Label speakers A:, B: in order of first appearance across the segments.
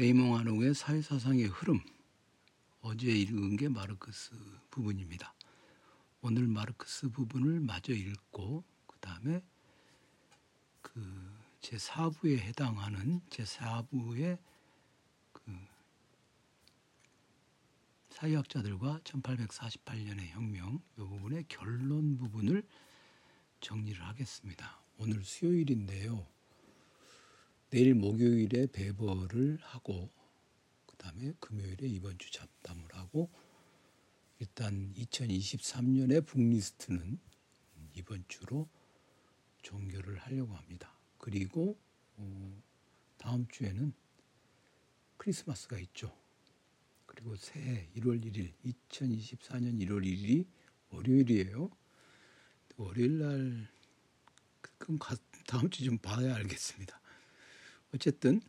A: 레이몽 아롱의 사회사상의 흐름 어제 읽은 게 마르크스 부분입니다. 오늘 마르크스 부분을 마저 읽고 그 다음에 그 제 4부에 해당하는 제 4부의 그 사회학자들과 1848년의 혁명 이 부분의 결론 부분을 정리를 하겠습니다. 오늘 수요일인데요. 내일 목요일에 배버를 하고 그 다음에 금요일에 이번 주 잡담을 하고 일단 2023년의 북리스트는 이번 주로 종결을 하려고 합니다. 그리고 어, 다음 주에는 크리스마스가 있죠. 그리고 새해 1월 1일 2024년 1월 1일이 월요일이에요. 월요일 날 그럼 다음 주 좀 봐야 알겠습니다. 어쨌든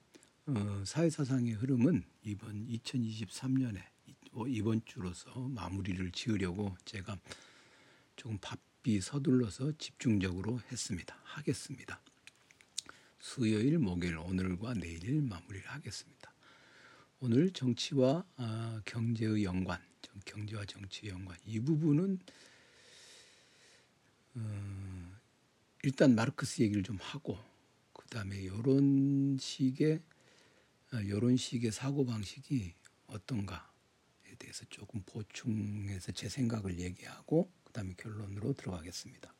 A: 어, 사회사상의 흐름은 이번 2023년에 어, 이번 주로서 마무리를 지으려고 제가 조금 바삐 서둘러서 집중적으로 했습니다. 하겠습니다. 수요일, 목요일, 오늘과 내일 마무리를 하겠습니다. 오늘 정치와 아, 경제의 연관, 경제와 정치의 연관 이 부분은 어, 일단 마르크스 얘기를 좀 하고 그다음에 이런 식의 이런 어, 식의 사고 방식이 어떤가에 대해서 조금 보충해서 제 생각을 얘기하고 그다음에 결론으로 들어가겠습니다.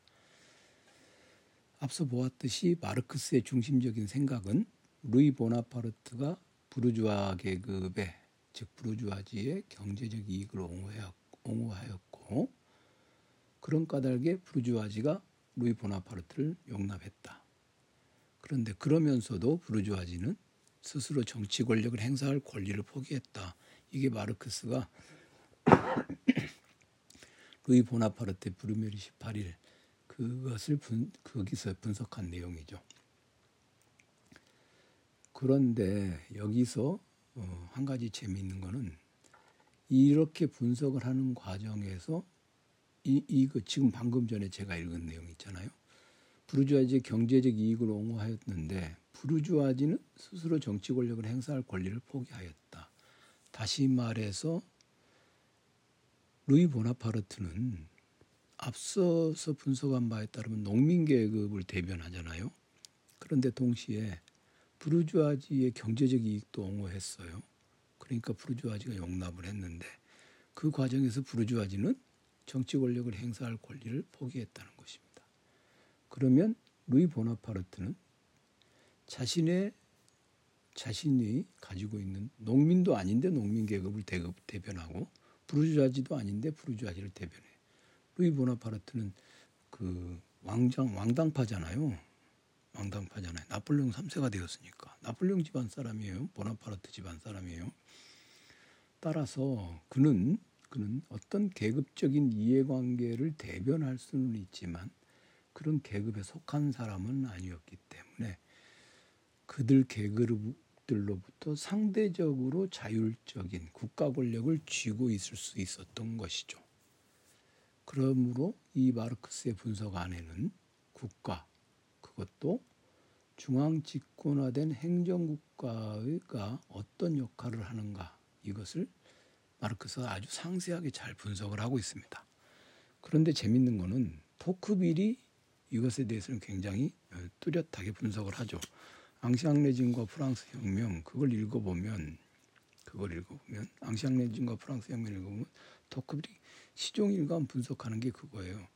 A: 앞서 보았듯이 마르크스의 중심적인 생각은 루이 보나파르트가 부르주아 계급의 즉 부르주아지의 경제적 이익을 옹호하였고 그런 까닭에 부르주아지가 루이 보나파르트를 용납했다. 그런데 그러면서도 부르주아지는 스스로 정치 권력을 행사할 권리를 포기했다. 이게 마르크스가 루이 보나파르테 브루메리 18일 그것을 분, 거기서 분석한 내용이죠. 그런데 여기서 어, 한 가지 재미있는 거는 이렇게 분석을 하는 과정에서 이 이거 지금 방금 전에 제가 읽은 내용 있잖아요. 부르주아지의 경제적 이익을 옹호하였는데 부르주아지는 스스로 정치 권력을 행사할 권리를 포기하였다. 다시 말해서 루이 보나파르트는 앞서서 분석한 바에 따르면 농민 계급을 대변하잖아요. 그런데 동시에 부르주아지의 경제적 이익도 옹호했어요. 그러니까 부르주아지가 용납을 했는데 그 과정에서 부르주아지는 정치 권력을 행사할 권리를 포기했다는. 그러면 루이 보나파르트는 자신의 자신이 가지고 있는 농민도 아닌데 농민 계급을 대변하고 부르주아지도 아닌데 부르주아지를 대변해. 루이 보나파르트는 그 왕장 왕당파잖아요. 왕당파잖아요. 나폴레옹 3세가 되었으니까. 나폴레옹 집안 사람이에요. 보나파르트 집안 사람이에요. 따라서 그는 그는 어떤 계급적인 이해관계를 대변할 수는 있지만 그런 계급에 속한 사람은 아니었기 때문에 그들 계급들로부터 상대적으로 자율적인 국가 권력을 쥐고 있을 수 있었던 것이죠. 그러므로 이 마르크스의 분석 안에는 국가, 그것도 중앙 집권화된 행정국가가 어떤 역할을 하는가 이것을 마르크스가 아주 상세하게 잘 분석을 하고 있습니다. 그런데 재밌는 것은 토크빌이 이것에 대해서는 굉장히 어, 뚜렷하게 분석을 하죠. 앙시앙레진과 프랑스 혁명 그걸 읽어보면 그걸 읽어보면 앙시앙레진과 프랑스 혁명 읽어보면 토크빌이 시종일관 분석하는 게 그거예요.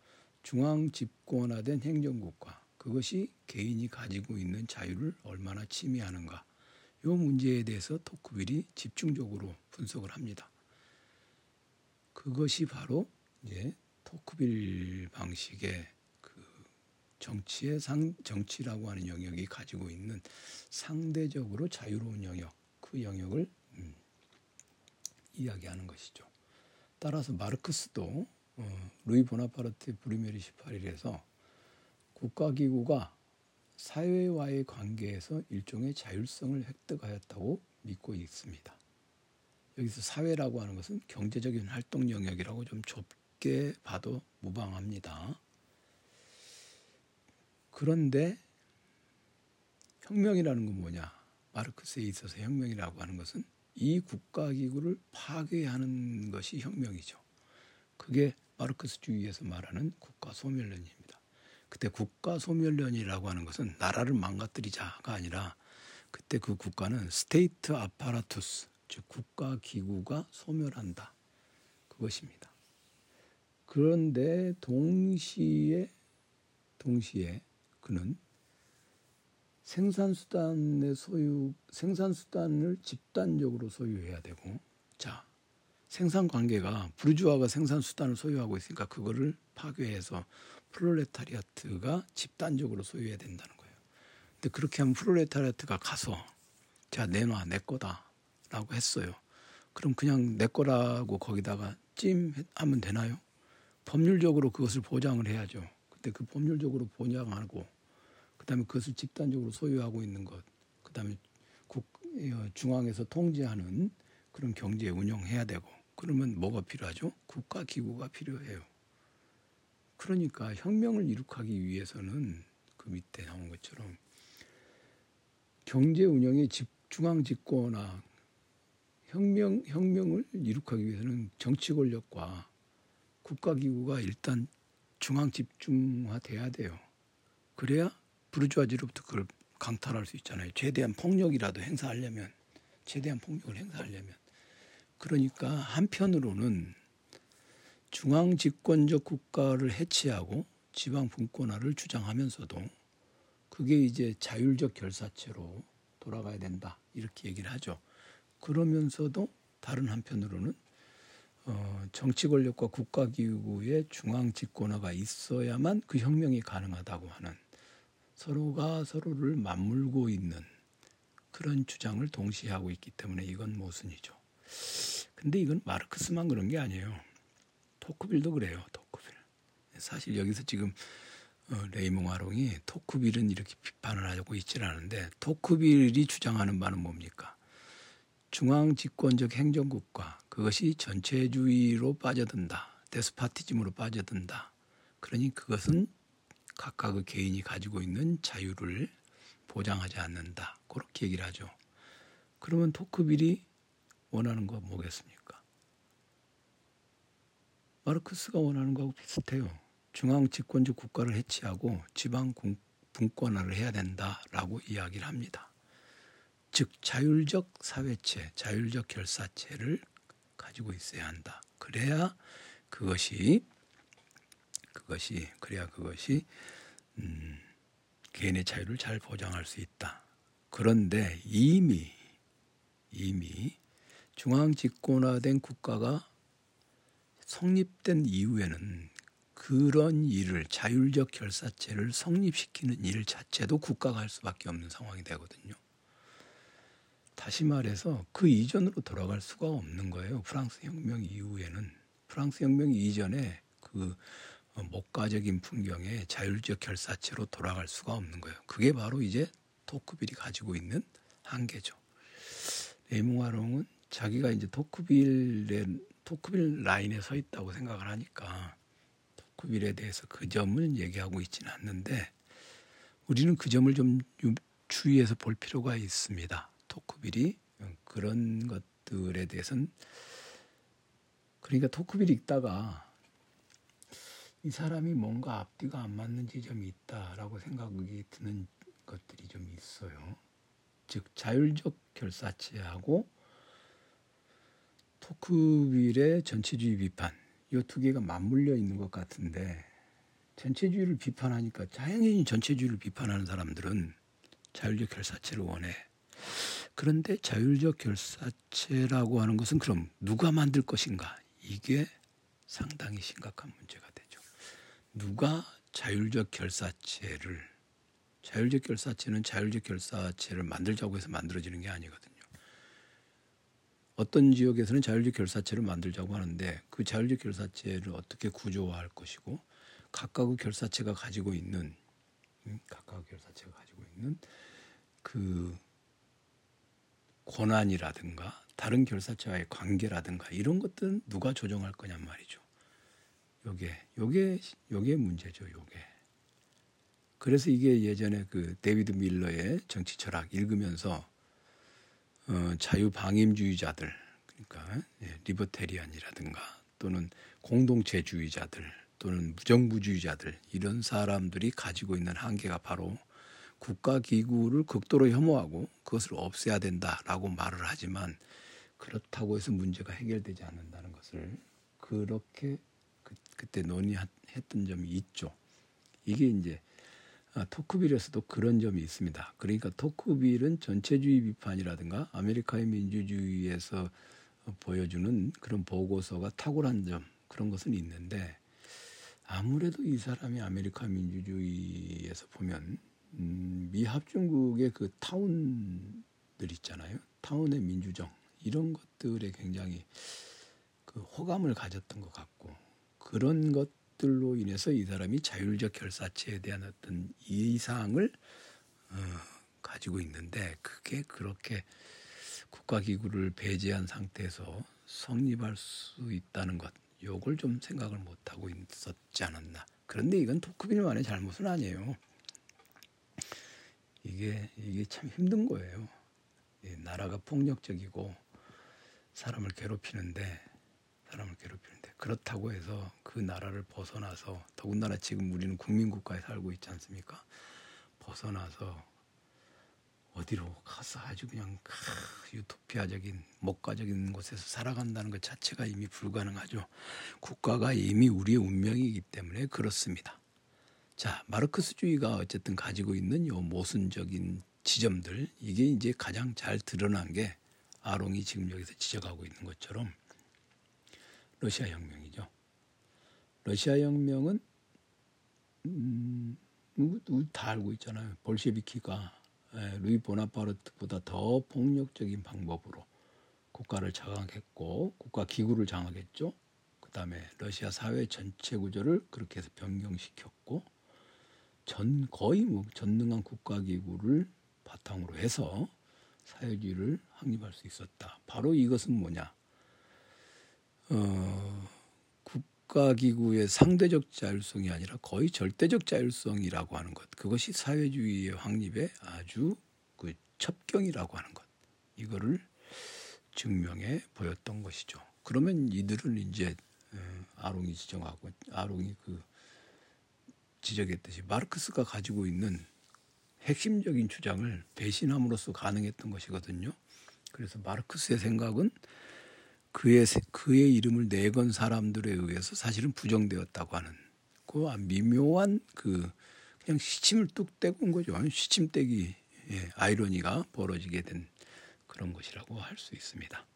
A: 중앙 집권화된 행정국가 그것이 개인이 가지고 있는 자유를 얼마나 침해하는가 이 문제에 대해서 토크빌이 집중적으로 분석을 합니다. 그것이 바로 이제 토크빌 방식의 정치의 상 정치라고 하는 영역이 가지고 있는 상대적으로 자유로운 영역 그 영역을 음, 이야기하는 것이죠. 따라서 마르크스도 어, 루이 보나파르트 브리메리 18일에서 국가기구가 사회와의 관계에서 일종의 자율성을 획득하였다고 믿고 있습니다. 여기서 사회라고 하는 것은 경제적인 활동 영역이라고 좀 좁게 봐도 무방합니다. 그런데 혁명이라는 건 뭐냐? 마르크스에 있어서 혁명이라고 하는 것은 이 국가기구를 파괴하는 것이 혁명이죠. 그게 마르크스주의에서 말하는 국가 소멸론입니다. 그때 국가 소멸론이라고 하는 것은 나라를 망가뜨리자가 아니라 그때 그 국가는 state apparatus 즉 국가 기구가 소멸한다 그것입니다. 그런데 동시에 동시에 그는 생산수단의 소유, 생산수단을 집단적으로 소유해야 되고, 자, 생산 관계가 부르주아가 생산 수단을 소유하고 있으니까 그거를 파괴해서 프롤레타리아트가 집단적으로 소유해야 된다는 거예요. 근데 그렇게 하면 프롤레타리아트가 가서 자, 내놔, 내 거다라고 했어요. 그럼 그냥 내 거라고 거기다가 찜하면 되나요? 법률적으로 그것을 보장을 해야죠. 그때 그 법률적으로 보장하고 그다음에 그것을 집단적으로 소유하고 있는 것, 그다음에 국 어, 중앙에서 통제하는 그런 경제 운영해야 되고 그러면 뭐가 필요하죠? 국가 기구가 필요해요. 그러니까 혁명을 이룩하기 위해서는 그 밑에 나온 것처럼 경제 운영의 집, 중앙 집권화 혁명 혁명을 이룩하기 위해서는 정치 권력과 국가 기구가 일단 중앙 집중화돼야 돼요. 그래야 부르주아지로부터 그걸 강탈할 수 있잖아요. 최대한 폭력이라도 행사하려면 최대한 폭력을 행사하려면 그러니까 한편으로는 중앙 집권적 국가를 해치하고 지방 분권화를 주장하면서도 그게 이제 자율적 결사체로 돌아가야 된다 이렇게 얘기를 하죠. 그러면서도 다른 한편으로는 어, 정치 권력과 국가 기구의 중앙 집권화가 있어야만 그 혁명이 가능하다고 하는 서로가 서로를 맞물고 있는 그런 주장을 동시에 하고 있기 때문에 이건 모순이죠. 근데 이건 마르크스만 그런 게 아니에요. 토크빌도 그래요. 토크빌. 사실 여기서 지금 어, 레이몽 아롱이 토크빌은 이렇게 비판을 하고 있질 않은데 토크빌이 주장하는 바는 뭡니까? 중앙 집권적 행정국가 그것이 전체주의로 빠져든다. 데스파티즘으로 빠져든다. 그러니 그것은 각각의 개인이 가지고 있는 자유를 보장하지 않는다. 그렇게 얘기를 하죠. 그러면 토크빌이 원하는 거 뭐겠습니까? 마르크스가 원하는 거하고 비슷해요. 중앙 집권적 국가를 해치하고 지방 분권화를 해야 된다라고 이야기를 합니다. 즉 자율적 사회체, 자율적 결사체를 가지고 있어야 한다. 그래야 그것이 그것이 그래야 그것이 음, 개인의 자유를 잘 보장할 수 있다. 그런데 이미 이미 중앙 집권화된 국가가 성립된 이후에는 그런 일을 자율적 결사체를 성립시키는 일 자체도 국가가 할 수밖에 없는 상황이 되거든요. 다시 말해서 그 이전으로 돌아갈 수가 없는 거예요. 프랑스 혁명 이후에는 프랑스 혁명 이전에 그 어, 목가적인 풍경에 자율적 결사체로 돌아갈 수가 없는 거예요. 그게 바로 이제 토크빌이 가지고 있는 한계죠. 레몽아롱은 자기가 이제 토크빌의 토크빌 라인에 서 있다고 생각을 하니까 토크빌에 대해서 그 점을 얘기하고 있지는 않는데 우리는 그 점을 좀 주의해서 볼 필요가 있습니다. 토크빌이 그런 것들에 대해서는 그러니까 토크빌이 있다가 이 사람이 뭔가 앞뒤가 안 맞는 지점이 있다라고 생각이 드는 것들이 좀 있어요. 즉 자율적 결사체하고 토크빌의 전체주의 비판 이 두 개가 맞물려 있는 것 같은데 전체주의를 비판하니까 당연히 전체주의를 비판하는 사람들은 자율적 결사체를 원해. 그런데 자율적 결사체라고 하는 것은 그럼 누가 만들 것인가? 이게 상당히 심각한 문제가 누가 자율적 결사체를 자율적 결사체는 자율적 결사체를 만들자고 해서 만들어지는 게 아니거든요. 어떤 지역에서는 자율적 결사체를 만들자고 하는데 그 자율적 결사체를 어떻게 구조화할 것이고 각각의 결사체가 가지고 있는 음, 각각의 결사체가 가지고 있는 그 권한이라든가 다른 결사체와의 관계라든가 이런 것들은 누가 조정할 거냔 말이죠. 요게 요게 요게 문제죠. 요게. 그래서 이게 예전에 그 데이비드 밀러의 정치 철학 읽으면서 어, 자유 방임주의자들 그러니까 예, 리버테리안이라든가 또는 공동체주의자들 또는 무정부주의자들 이런 사람들이 가지고 있는 한계가 바로 국가 기구를 극도로 혐오하고 그것을 없애야 된다라고 말을 하지만 그렇다고 해서 문제가 해결되지 않는다는 것을 그렇게 그, 그때 논의했던 점이 있죠. 이게 이제 아, 토크빌에서도 그런 점이 있습니다. 그러니까 토크빌은 전체주의 비판이라든가 아메리카의 민주주의에서 보여주는 그런 보고서가 탁월한 점 그런 것은 있는데 아무래도 이 사람이 아메리카 민주주의에서 보면 음, 미 합중국의 그 타운들 있잖아요. 타운의 민주정 이런 것들에 굉장히 그 호감을 가졌던 것 같고 그런 것들로 인해서 이 사람이 자율적 결사체에 대한 어떤 이상을 어, 가지고 있는데 그게 그렇게 국가기구를 배제한 상태에서 성립할 수 있다는 것 요걸 좀 생각을 못하고 있었지 않았나. 그런데 이건 토크빌만의 잘못은 아니에요. 이게 이게 참 힘든 거예요. 나라가 폭력적이고 사람을 괴롭히는데 사람을 괴롭히는데 그렇다고 해서 그 나라를 벗어나서 더군다나 지금 우리는 국민국가에 살고 있지 않습니까? 벗어나서 어디로 가서 아주 그냥 유토피아적인 목가적인 곳에서 살아간다는 것 자체가 이미 불가능하죠. 국가가 이미 우리의 운명이기 때문에 그렇습니다. 자, 마르크스주의가 어쨌든 가지고 있는 요 모순적인 지점들 이게 이제 가장 잘 드러난 게 아롱이 지금 여기서 지적하고 있는 것처럼 러시아 혁명이죠. 러시아 혁명은 음, 다 알고 있잖아요. 볼셰비키가 예, 루이 보나파르트보다 더 폭력적인 방법으로 국가를 장악했고 국가 기구를 장악했죠. 그다음에 러시아 사회 전체 구조를 그렇게 해서 변경시켰고 전 거의 뭐 전능한 국가 기구를 바탕으로 해서 사회주의를 확립할 수 있었다. 바로 이것은 뭐냐? 어, 국가기구의 상대적 자율성이 아니라 거의 절대적 자율성이라고 하는 것. 그것이 사회주의의 확립의 아주 그 첩경이라고 하는 것. 이거를 증명해 보였던 것이죠. 그러면 이들은 이제 어, 아롱이 지정하고 아롱이 그 지적했듯이 마르크스가 가지고 있는 핵심적인 주장을 배신함으로써 가능했던 것이거든요. 그래서 마르크스의 생각은 그의 그의 이름을 내건 사람들에 의해서 사실은 부정되었다고 하는 그 미묘한 그 그냥 시침을 뚝 떼고 온 거죠. 시침 떼기 예, 아이러니가 벌어지게 된 그런 것이라고 할 수 있습니다.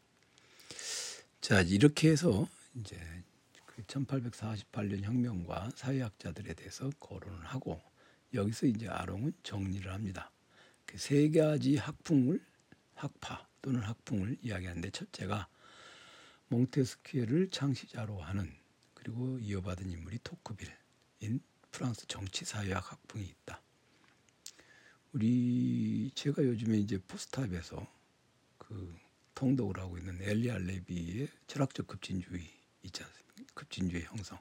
A: 자 이렇게 해서 이제 그 1848년 혁명과 사회학자들에 대해서 거론을 하고 여기서 이제 아롱은 정리를 합니다. 그 세 가지 학풍을 학파 또는 학풍을 이야기하는데 첫째가 몽테스키에를 창시자로 하는 그리고 이어받은 인물이 토크빌인 프랑스 정치 사회학 학풍이 있다. 우리 제가 요즘에 이제 포스탑에서 그 통독을 하고 있는 엘리 알레비의 철학적 급진주의 있지 않습니까? 급진주의 형성.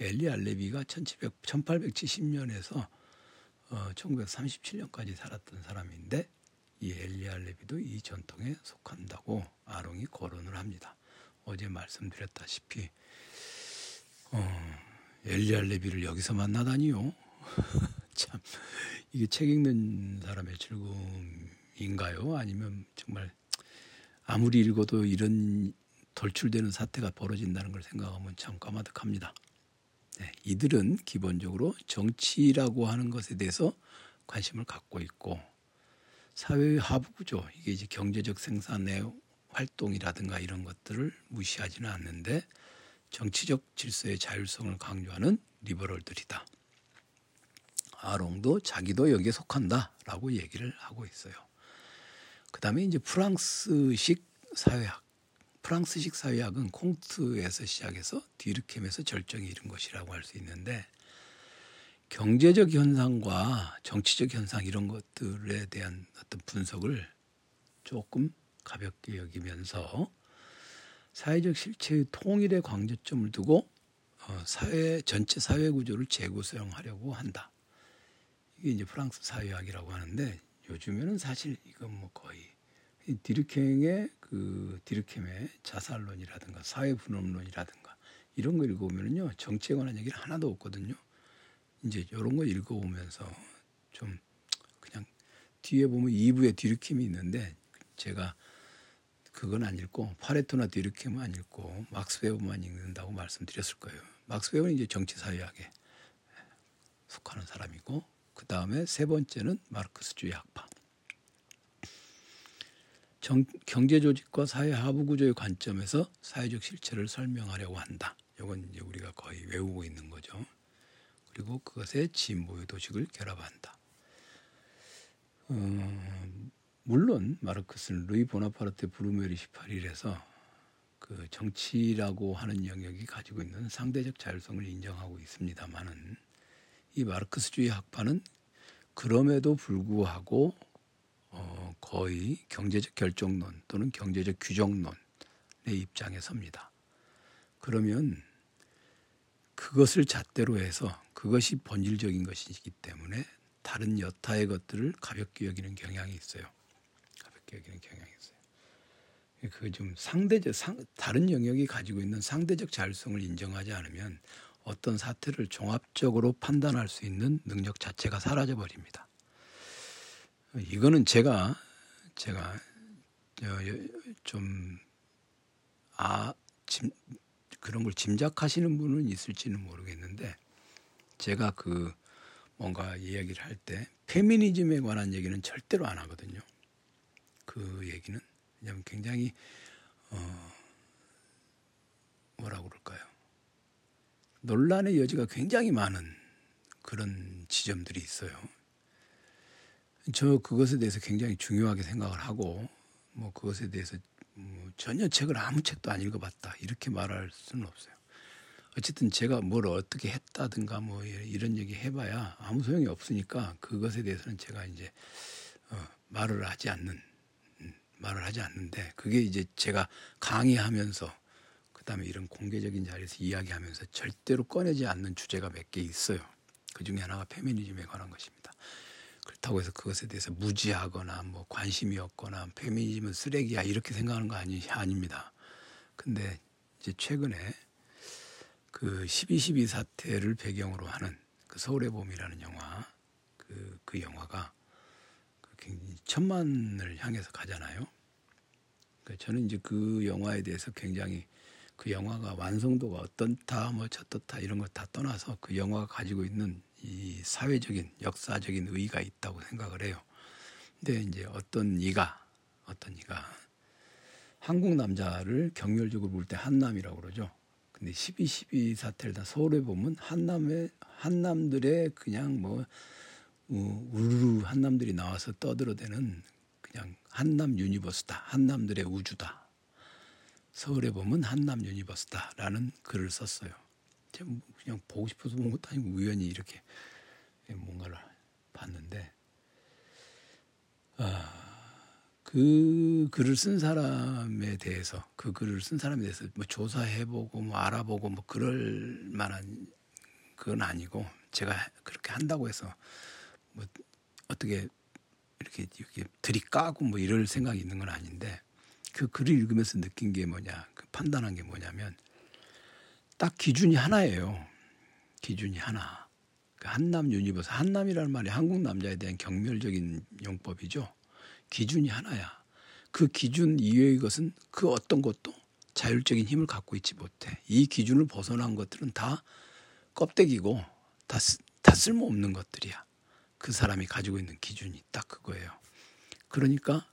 A: 엘리 알레비가 1700, 1870년에서 어, 1937년까지 살았던 사람인데 이 엘리 알레비도 이 전통에 속한다고 아롱이 거론을 합니다. 어제 말씀드렸다시피 어, 엘리알 레비를 여기서 만나다니요. 참 이게 책 읽는 사람의 즐거움인가요? 아니면 정말 아무리 읽어도 이런 돌출되는 사태가 벌어진다는 걸 생각하면 참 까마득합니다. 네, 이들은 기본적으로 정치라고 하는 것에 대해서 관심을 갖고 있고 사회의 하부 구조 이게 이제 경제적 생산의 활동이라든가 이런 것들을 무시하지는 않는데 정치적 질서의 자율성을 강조하는 리버럴들이다. 아롱도 자기도 여기에 속한다라고 얘기를 하고 있어요. 그 다음에 이제 프랑스식 사회학 프랑스식 사회학은 콩트에서 시작해서 디르켐에서 절정에 이른 것이라고 할 수 있는데 경제적 현상과 정치적 현상 이런 것들에 대한 어떤 분석을 조금 가볍게 여기면서 사회적 실체의 통일의 강조점을 두고 어, 사회 전체 사회 구조를 재구성하려고 한다. 이게 이제 프랑스 사회학이라고 하는데 요즘에는 사실 이건 뭐 거의 이 디르켐의 그 디르켐의 자살론이라든가 사회 분업론이라든가 이런 거 읽어보면요 정치에 관한 얘기는 하나도 없거든요. 이제 이런 거 읽어보면서 좀 그냥 뒤에 보면 2부에 디르켐이 있는데 제가 그건 안 읽고 파레토나 디르켐은 안 읽고 막스 웨버만 읽는다고 말씀드렸을 거예요. 막스 웨버는 이제 정치 사회학에 속하는 사람이고 그 다음에 세 번째는 마르크스주의 학파. 정, 경제 조직과 사회 하부 구조의 관점에서 사회적 실체를 설명하려고 한다. 이건 이제 우리가 거의 외우고 있는 거죠. 그리고 그것에 진보의 도식을 결합한다. 어, 물론 마르크스는 루이 보나파르테 브루메리 18일에서 그 정치라고 하는 영역이 가지고 있는 상대적 자율성을 인정하고 있습니다만은 이 마르크스주의 학파는 그럼에도 불구하고 어, 거의 경제적 결정론 또는 경제적 규정론의 입장에 섭니다. 그러면 그것을 잣대로 해서 그것이 본질적인 것이기 때문에 다른 여타의 것들을 가볍게 여기는 경향이 있어요. 여기는 경향이 있어요. 그 좀 상대적 상, 다른 영역이 가지고 있는 상대적 자율성을 인정하지 않으면 어떤 사태를 종합적으로 판단할 수 있는 능력 자체가 사라져 버립니다. 이거는 제가 제가 좀 아, 짐, 그런 걸 짐작하시는 분은 있을지는 모르겠는데 제가 그 뭔가 이야기를 할 때 페미니즘에 관한 얘기는 절대로 안 하거든요. 그 얘기는 왜냐하면 굉장히 어 뭐라고 그럴까요? 논란의 여지가 굉장히 많은 그런 지점들이 있어요. 저 그것에 대해서 굉장히 중요하게 생각을 하고 뭐 그것에 대해서 뭐 전혀 책을 아무 책도 안 읽어봤다 이렇게 말할 수는 없어요. 어쨌든 제가 뭘 어떻게 했다든가 뭐 이런 얘기 해봐야 아무 소용이 없으니까 그것에 대해서는 제가 이제 어, 말을 하지 않는 음, 말을 하지 않는데 그게 이제 제가 강의하면서 그다음에 이런 공개적인 자리에서 이야기하면서 절대로 꺼내지 않는 주제가 몇 개 있어요. 그 중에 하나가 페미니즘에 관한 것입니다. 그렇다고 해서 그것에 대해서 무지하거나 뭐 관심이 없거나 페미니즘은 쓰레기야 이렇게 생각하는 거 아니 아닙니다. 근데 이제 최근에 그12.12 사태를 배경으로 하는 그 서울의 봄이라는 영화 그, 그 영화가 그 천만을 향해서 가잖아요. 그 저는 이제 그 영화에 대해서 굉장히 그 영화가 완성도가 어떻다 뭐 저떻다 이런 거 다 떠나서 그 영화가 가지고 있는 이 사회적인 역사적인 의의가 있다고 생각을 해요. 근데 이제 어떤 이가 어떤 이가 한국 남자를 경멸적으로 볼 때 한남이라고 그러죠. 근데 12.12 사태를 다 서울에 보면 한남의 한남들의 그냥 뭐 어, 우르르 한남들이 나와서 떠들어대는 그냥 한남 유니버스다. 한남들의 우주다. 서울에 보면 한남 유니버스다라는 글을 썼어요. 뭐 그냥 보고 싶어서 본 것도 아니고 우연히 이렇게 뭔가를 봤는데 아, 그 글을 쓴 사람에 대해서 그 글을 쓴 사람에 대해서 뭐 조사해보고 뭐 알아보고 뭐 그럴 만한 그건 아니고 제가 그렇게 한다고 해서 뭐 어떻게 이렇게 이렇게 들이까고 뭐 이럴 생각이 있는 건 아닌데 그 글을 읽으면서 느낀 게 뭐냐, 그 판단한 게 뭐냐면 딱 기준이 하나예요. 기준이 하나. 그 한남 universe, 한남이라는 말이 한국 남자에 대한 경멸적인 용법이죠. 기준이 하나야. 그 기준 이외의 것은 그 어떤 것도 자율적인 힘을 갖고 있지 못해. 이 기준을 벗어난 것들은 다 껍데기고 다, 다 쓸모없는 것들이야. 그 사람이 가지고 있는 기준이 딱 그거예요. 그러니까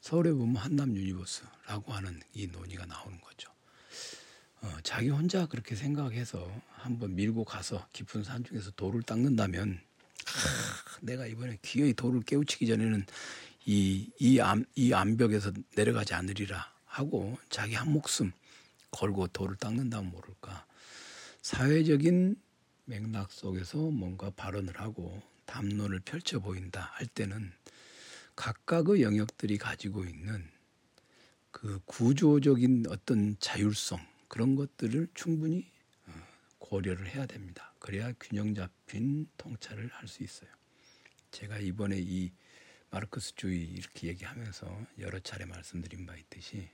A: 서울에 보면 한남 universe라고 하는 이 논의가 나오는 거죠. 어, 자기 혼자 그렇게 생각해서 한번 밀고 가서 깊은 산 중에서 도를 닦는다면 하, 내가 이번에 기어이 도를 깨우치기 전에는 이, 이, 암, 이 암벽에서 내려가지 않으리라 하고 자기 한 목숨 걸고 도를 닦는다면 모를까. 사회적인 맥락 속에서 뭔가 발언을 하고 담론을 펼쳐 보인다 할 때는 각각의 영역들이 가지고 있는 그 구조적인 어떤 자율성 그런 것들을 충분히 어, 고려를 해야 됩니다. 그래야 균형 잡힌 통찰을 할 수 있어요. 제가 이번에 이 마르크스주의 이렇게 얘기하면서 여러 차례 말씀드린 바 있듯이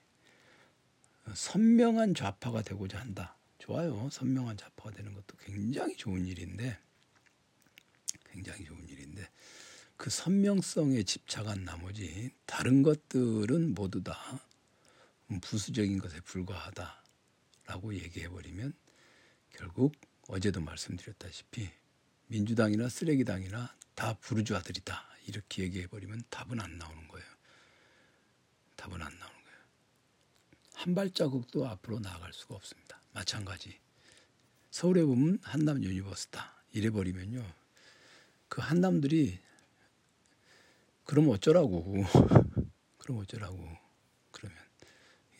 A: 선명한 좌파가 되고자 한다. 좋아요. 선명한 좌파가 되는 것도 굉장히 좋은 일인데 굉장히 좋은 일인데 그 선명성에 집착한 나머지 다른 것들은 모두 다 부수적인 것에 불과하다라고 얘기해 버리면 결국 어제도 말씀드렸다시피 민주당이나 쓰레기당이나 다 부르주아들이다 이렇게 얘기해 버리면 답은 안 나오는 거예요. 답은 안 나오는 거예요. 한 발자국도 앞으로 나아갈 수가 없습니다. 마찬가지. 서울에 보면 한남 유니버스다. 이래 버리면요. 그 한남들이 그럼 어쩌라고. 그럼 어쩌라고. 그러면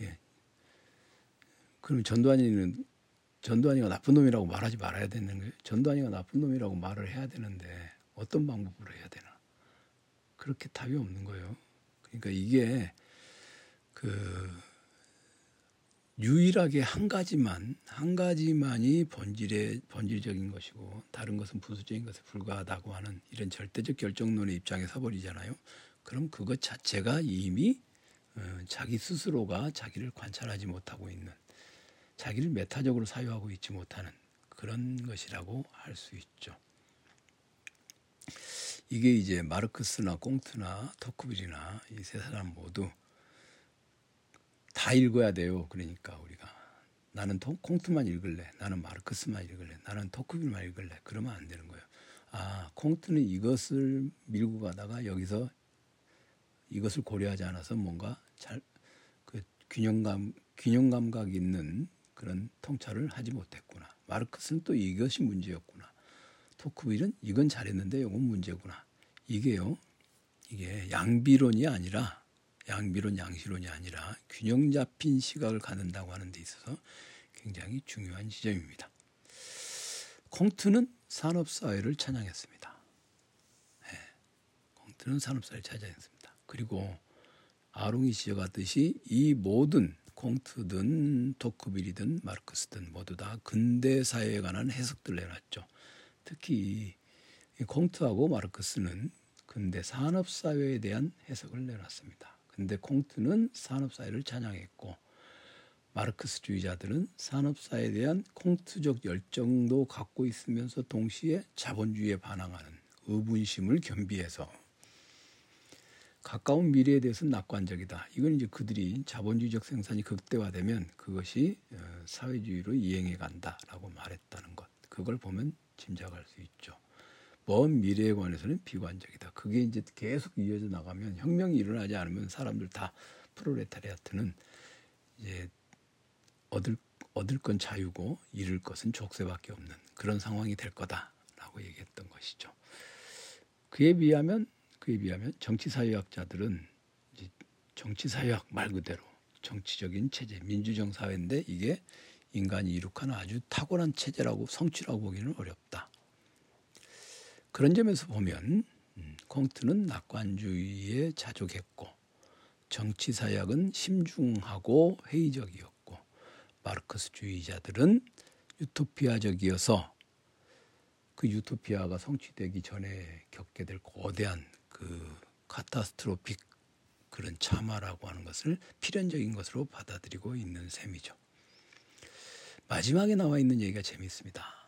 A: 예. 그럼 전두환이는 전두환이가 나쁜 놈이라고 말하지 말아야 되는 거예요. 전두환이가 나쁜 놈이라고 말을 해야 되는데 어떤 방법으로 해야 되나? 그렇게 답이 없는 거예요. 그러니까 이게 그 유일하게 한 가지만 한 가지만이 본질의 본질적인 것이고 다른 것은 부수적인 것에 불과하다고 하는 이런 절대적 결정론의 입장에 서버리잖아요. 그럼 그것 자체가 이미 어, 자기 스스로가 자기를 관찰하지 못하고 있는 자기를 메타적으로 사유하고 있지 못하는 그런 것이라고 할 수 있죠. 이게 이제 마르크스나 꽁트나 터크빌이나 이 세 사람 모두 다 읽어야 돼요. 그러니까 우리가 나는 콩트만 읽을래. 나는 마르크스만 읽을래. 나는 토크빌만 읽을래. 그러면 안 되는 거예요. 아, 콩트는 이것을 밀고 가다가 여기서 이것을 고려하지 않아서 뭔가 잘 그 균형감 균형 감각 있는 그런 통찰을 하지 못했구나. 마르크스는 또 이것이 문제였구나. 토크빌은 이건 잘했는데 이건 문제구나. 이게요. 이게 양비론이 아니라 양비론, 양시론이 아니라 균형 잡힌 시각을 갖는다고 하는 데 있어서 굉장히 중요한 지점입니다. 콩트는 산업사회를 찬양했습니다. 네. 콩트는 산업사회를 찬양했습니다. 그리고 아롱이 지적하듯이 이 모든 콩트든 토크빌이든 마르크스든 모두 다 근대 사회에 관한 해석들을 내놨죠. 특히 콩트하고 마르크스는 근대 산업 사회에 대한 해석을 내놨습니다. 근데 콩트는 산업사회를 찬양했고 마르크스주의자들은 산업사회에 대한 콩트적 열정도 갖고 있으면서 동시에 자본주의에 반항하는 의분심을 겸비해서 가까운 미래에 대해서는 낙관적이다. 이건 이제 그들이 자본주의적 생산이 극대화되면 그것이 어, 사회주의로 이행해 간다라고 말했다는 것. 그걸 보면 짐작할 수 있죠. 먼 미래에 관해서는 비관적이다. 그게 이제 계속 이어져 나가면 혁명이 일어나지 않으면 사람들 다 프로레타리아트는 이제 얻을 얻을 건 자유고 잃을 것은 족쇄밖에 없는 그런 상황이 될 거다라고 얘기했던 것이죠. 그에 비하면 그에 비하면 정치 사회학자들은 정치 사회학 말 그대로 정치적인 체제, 민주정 사회인데 이게 인간이 이룩한 아주 탁월한 체제라고 성취라고 보기는 어렵다. 그런 점에서 보면 음, 콩트는 낙관주의에 자족했고 정치사역은 심중하고 회의적이었고 마르크스주의자들은 유토피아적이어서 그 유토피아가 성취되기 전에 겪게 될 거대한 그 카타스트로픽 그런 참화라고 하는 것을 필연적인 것으로 받아들이고 있는 셈이죠. 마지막에 나와 있는 얘기가 재미있습니다.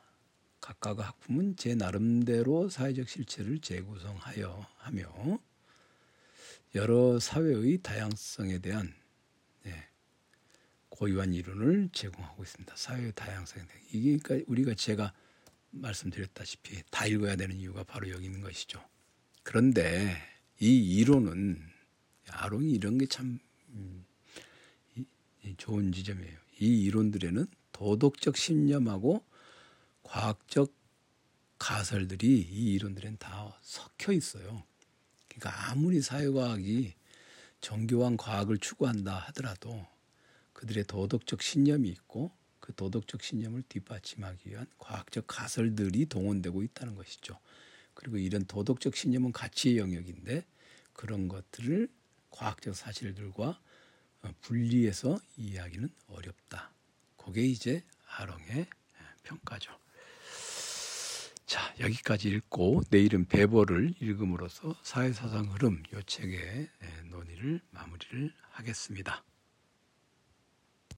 A: 각각의 학품은 제 나름대로 사회적 실체를 재구성하여 하며 여러 사회의 다양성에 대한 네, 고유한 이론을 제공하고 있습니다. 사회의 다양성에 대한 이게 그러니까 우리가 제가 말씀드렸다시피 다 읽어야 되는 이유가 바로 여기 있는 것이죠. 그런데 이 이론은 아롱이 이런 게참 음, 좋은 지점이에요. 이 이론들에는 도덕적 신념하고 과학적 가설들이 이 이론들은 다 섞여 있어요. 그러니까 아무리 사회과학이 정교한 과학을 추구한다 하더라도 그들의 도덕적 신념이 있고 그 도덕적 신념을 뒷받침하기 위한 과학적 가설들이 동원되고 있다는 것이죠. 그리고 이런 도덕적 신념은 가치의 영역인데 그런 것들을 과학적 사실들과 분리해서 이해하기는 어렵다. 그게 이제 아롱의 평가죠. 자, 여기까지 읽고 내일은 배보를 읽음으로써 사회사상 흐름 요 책의 논의를 마무리를 하겠습니다.